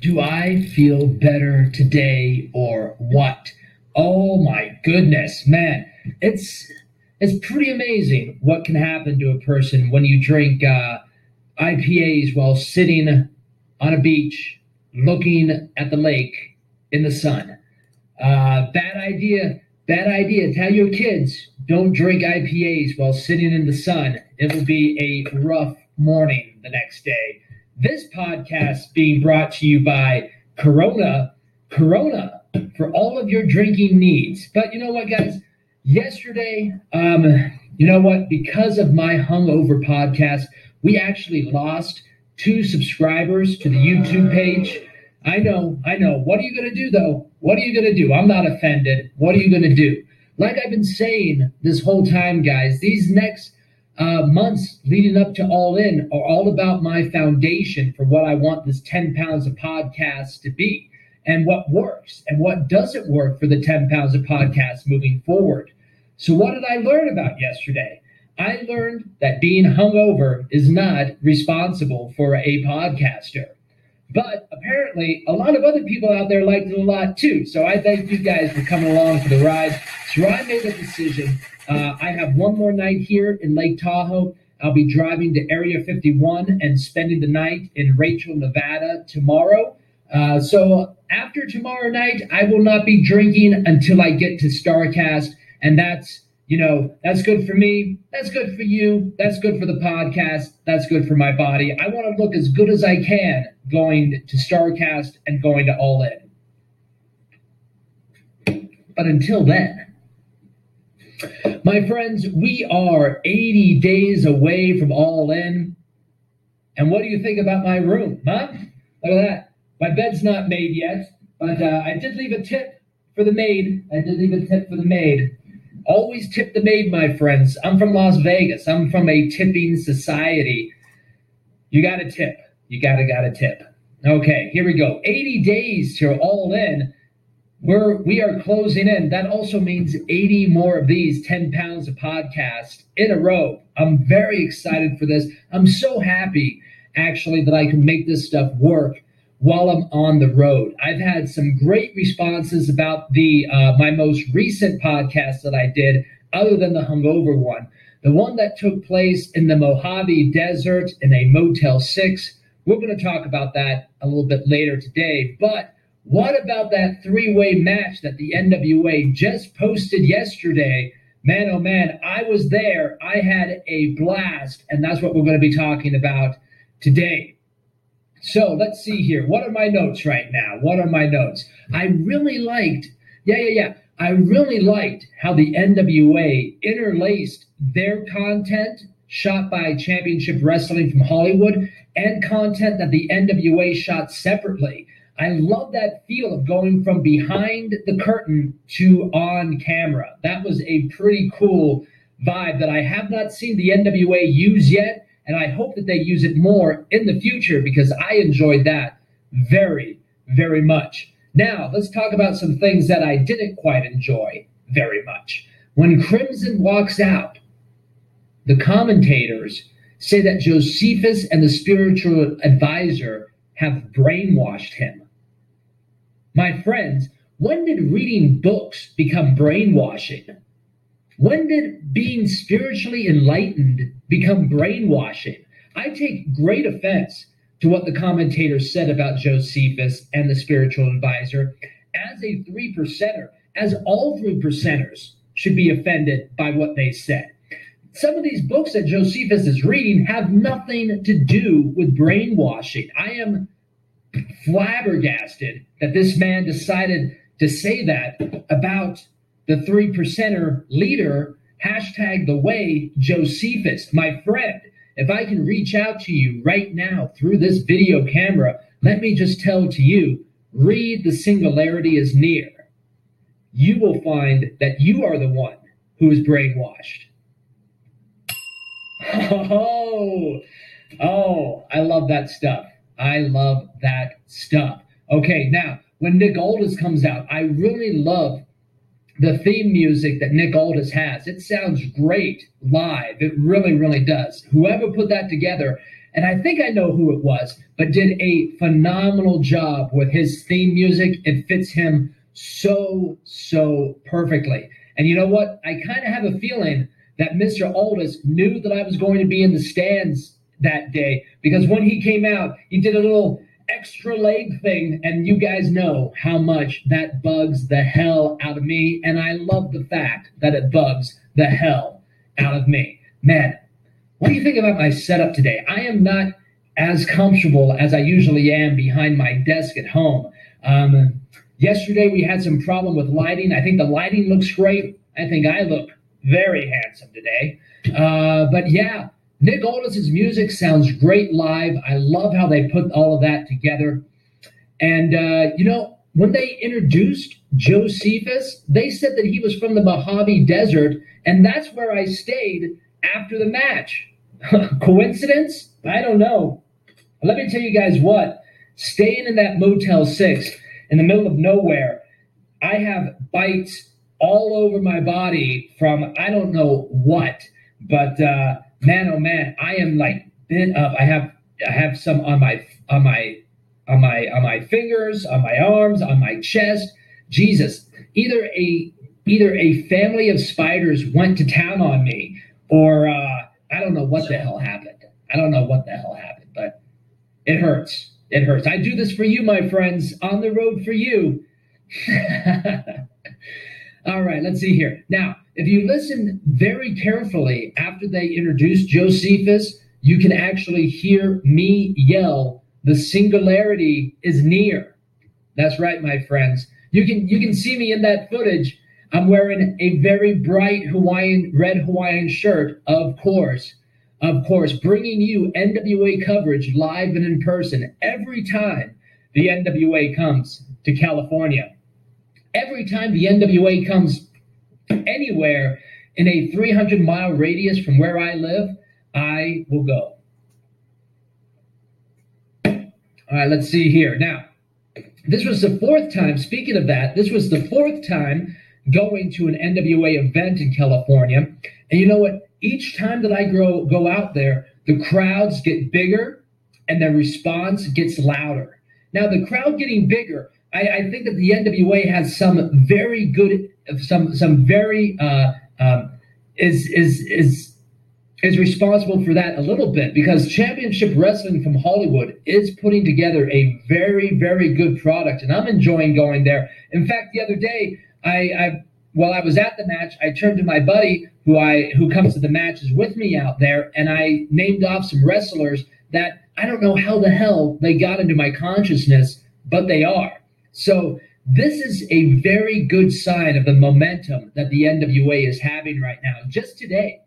Do I feel better today or what? Oh my goodness, man. It's it's pretty amazing what can happen to a person when you drink uh, IPAs while sitting on a beach looking at the lake in the sun. Uh, bad idea. Bad idea. Tell your kids don't drink IPAs while sitting in the sun. It will be a rough morning the next day. This podcast being brought to you by Corona. Corona for all of your drinking needs. But you know what, guys? Yesterday, um, you know what? Because of my hungover podcast, we actually lost two subscribers to the YouTube page. I know, I know. What are you going to do, though? What are you going to do? I'm not offended. What are you going to do? Like I've been saying this whole time, guys, these next uh, months leading up to All In are all about my foundation for what I want this 10 pounds of podcast to be and what works and what doesn't work for the 10 pounds of podcast moving forward. So, what did I learn about yesterday? I learned that being hungover is not responsible for a podcaster. But apparently, a lot of other people out there liked it a lot too. So I thank you guys for coming along for the ride. So I made a decision. Uh, I have one more night here in Lake Tahoe. I'll be driving to Area 51 and spending the night in Rachel, Nevada tomorrow. Uh, so after tomorrow night, I will not be drinking until I get to Starrcast, and that's you know that's good for me. That's good for you. That's good for the podcast. That's good for my body. I want to look as good as I can going to Starrcast and going to All In. But until then, my friends, we are 80 days away from All In. And what do you think about my room, huh? Look at that. My bed's not made yet, but uh, I did leave a tip for the maid. I did leave a tip for the maid. Always tip the maid, my friends. I'm from Las Vegas. I'm from a tipping society. You got to tip. You got to got to tip. Okay, here we go. 80 days to all in. We're we are closing in. That also means 80 more of these 10 pounds of podcast in a row. I'm very excited for this. I'm so happy actually that I can make this stuff work while I'm on the road. I've had some great responses about the uh, my most recent podcast that I did, other than the hungover one. The one that took place in the Mojave Desert in a Motel 6. We're going to talk about that a little bit later today. But what about that three way match that the NWA just posted yesterday? Man, oh man, I was there. I had a blast. And that's what we're going to be talking about today. So let's see here. What are my notes right now? What are my notes? I really liked, yeah, yeah, yeah. I really liked how the NWA interlaced their content shot by Championship Wrestling from Hollywood and content that the NWA shot separately. I love that feel of going from behind the curtain to on camera. That was a pretty cool vibe that I have not seen the NWA use yet and I hope that they use it more in the future because I enjoyed that very, very much. Now, let's talk about some things that I didn't quite enjoy very much. When Crimson walks out, the commentators say that Jocephus and the spiritual advisor have brainwashed him. My friends, when did reading books become brainwashing? When did being spiritually enlightened become brainwashing? I take great offense to what the commentators said about Jocephus and the spiritual advisor as a three percenter, as all three percenters should be offended by what they said. Some of these books that Jocephus is reading have nothing to do with brainwashing. I am flabbergasted that this man decided to say that about the three percenter leader, hashtag the way Jocephus, my friend. If I can reach out to you right now through this video camera, let me just tell to you, read the singularity is near. You will find that you are the one who is brainwashed. Oh, oh, I love that stuff. I love that stuff. Okay, now when Nick Aldis comes out, I really love the theme music that Nick Aldis has. It sounds great live. It really, really does. Whoever put that together and I think I know who it was, but did a phenomenal job with his theme music. It fits him so, so perfectly. And you know what? I kind of have a feeling that Mr. Aldis knew that I was going to be in the stands that day because when he came out, he did a little extra leg thing, and you guys know how much that bugs the hell out of me. And I love the fact that it bugs the hell out of me. Man, what do you think about my setup today? I am not as comfortable as I usually am behind my desk at home. Um, yesterday we had some problem with lighting. I think the lighting looks great. I think I look very handsome today. Uh, but yeah, Nick Aldis's music sounds great live. I love how they put all of that together. And, uh, you know, when they introduced Jocephus, they said that he was from the Mojave Desert, and that's where I stayed after the match. Coincidence? I don't know. Let me tell you guys what staying in that Motel 6 in the middle of nowhere, I have bites all over my body from I don't know what, but uh, man, oh man, I am like bit up. I have I have some on my on my on my on my fingers, on my arms, on my chest. Jesus, either a either a family of spiders went to town on me, or uh, I don't know what the hell happened. I don't know what the hell happened, but it hurts. It hurts. I do this for you, my friends, on the road for you. All right, let's see here. Now, if you listen very carefully after they introduce Jocephus, you can actually hear me yell, "The singularity is near." That's right, my friends. You can you can see me in that footage. I'm wearing a very bright Hawaiian red Hawaiian shirt, of course. Of course, bringing you NWA coverage live and in person every time the NWA comes to California. Every time the NWA comes anywhere in a 300 mile radius from where I live, I will go. All right, let's see here. Now, this was the fourth time, speaking of that, this was the fourth time going to an NWA event in California. And you know what? Each time that I grow, go out there, the crowds get bigger and the response gets louder. Now, the crowd getting bigger, I, I think that the NWA has some very good, some some very uh, um, is is is is responsible for that a little bit because Championship Wrestling from Hollywood is putting together a very very good product, and I'm enjoying going there. In fact, the other day I, I while I was at the match, I turned to my buddy who I who comes to the matches with me out there, and I named off some wrestlers that I don't know how the hell they got into my consciousness, but they are. So this is a very good sign of the momentum that the NWA is having right now. Just today,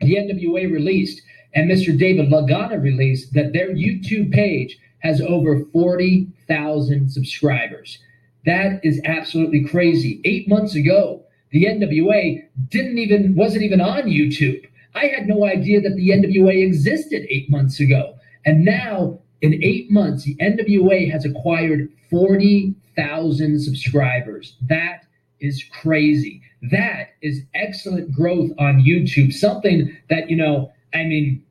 the NWA released and Mr. David Lagana released that their YouTube page has over 40,000 subscribers. That is absolutely crazy. Eight months ago, the NWA didn't even wasn't even on YouTube. I had no idea that the NWA existed eight months ago. And now, in eight months, the NWA has acquired 40,000 subscribers. That is crazy. That is excellent growth on YouTube. Something that, you know, I mean,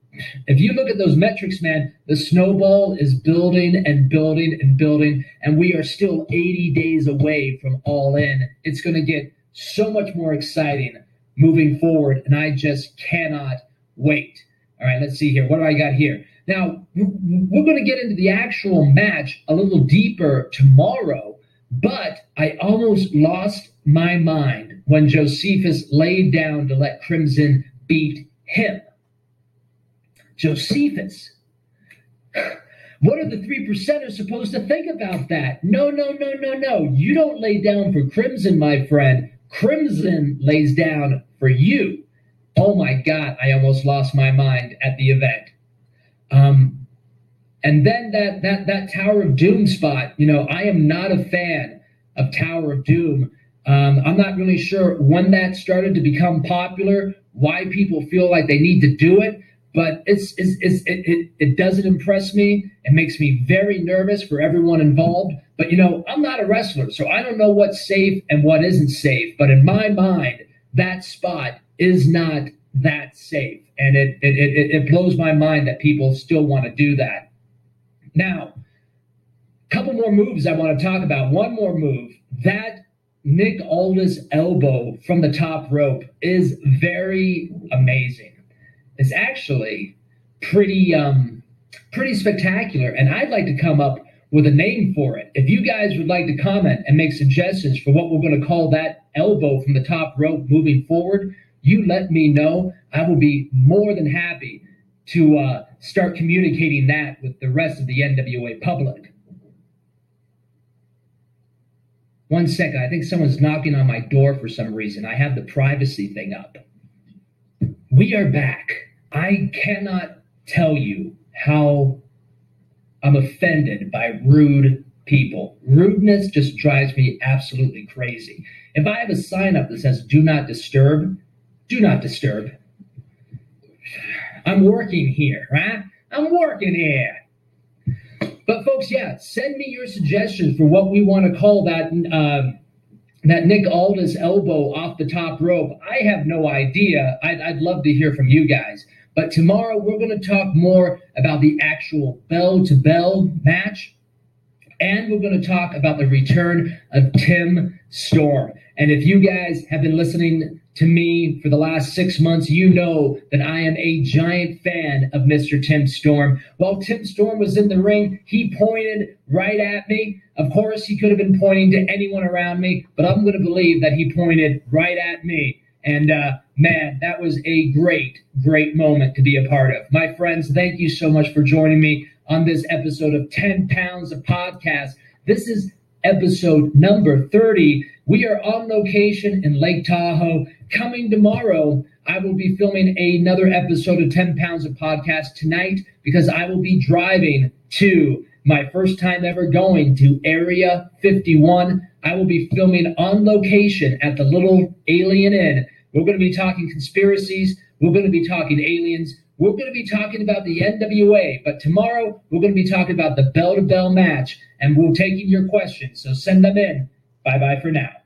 if you look at those metrics, man, the snowball is building and building and building, and we are still 80 days away from all in. It's going to get so much more exciting moving forward, and I just cannot wait. All right, let's see here. What do I got here? Now, we're going to get into the actual match a little deeper tomorrow, but I almost lost my mind when Jocephus laid down to let Crimson beat him. Jocephus. What are the three percenters supposed to think about that? No, no, no, no, no. You don't lay down for Crimson, my friend. Crimson lays down for you. Oh my God, I almost lost my mind at the event. Um, and then that that that Tower of Doom spot. You know, I am not a fan of Tower of Doom. Um, I'm not really sure when that started to become popular, why people feel like they need to do it, but it's, it's, it's it, it, it doesn't impress me. It makes me very nervous for everyone involved. But you know, I'm not a wrestler, so I don't know what's safe and what isn't safe. But in my mind, that spot is not that safe. And it, it, it, it blows my mind that people still want to do that. Now, a couple more moves I want to talk about. One more move. That Nick Aldis elbow from the top rope is very amazing. It's actually pretty um pretty spectacular and I'd like to come up with a name for it. If you guys would like to comment and make suggestions for what we're going to call that elbow from the top rope moving forward, you let me know. I will be more than happy to uh, start communicating that with the rest of the NWA public. One second, I think someone's knocking on my door for some reason. I have the privacy thing up. We are back. I cannot tell you how I'm offended by rude people. Rudeness just drives me absolutely crazy. If I have a sign up that says do not disturb, do not disturb. I'm working here, right? I'm working here. But folks, yeah, send me your suggestions for what we want to call that uh, that Nick Aldis elbow off the top rope. I have no idea. I'd, I'd love to hear from you guys. But tomorrow we're going to talk more about the actual bell to bell match. And we're going to talk about the return of Tim Storm. And if you guys have been listening to me for the last six months, you know that I am a giant fan of Mr. Tim Storm. While Tim Storm was in the ring, he pointed right at me. Of course, he could have been pointing to anyone around me, but I'm going to believe that he pointed right at me. And uh, man, that was a great, great moment to be a part of. My friends, thank you so much for joining me on this episode of 10 Pounds of Podcast. This is episode number 30. We are on location in Lake Tahoe. Coming tomorrow, I will be filming another episode of 10 Pounds of Podcast tonight because I will be driving to my first time ever going to Area 51. I will be filming on location at the Little A'Le'Inn. We're going to be talking conspiracies. We're going to be talking aliens. We're going to be talking about the NWA, but tomorrow we're going to be talking about the bell to bell match and we'll take in your questions. So send them in. Bye bye for now.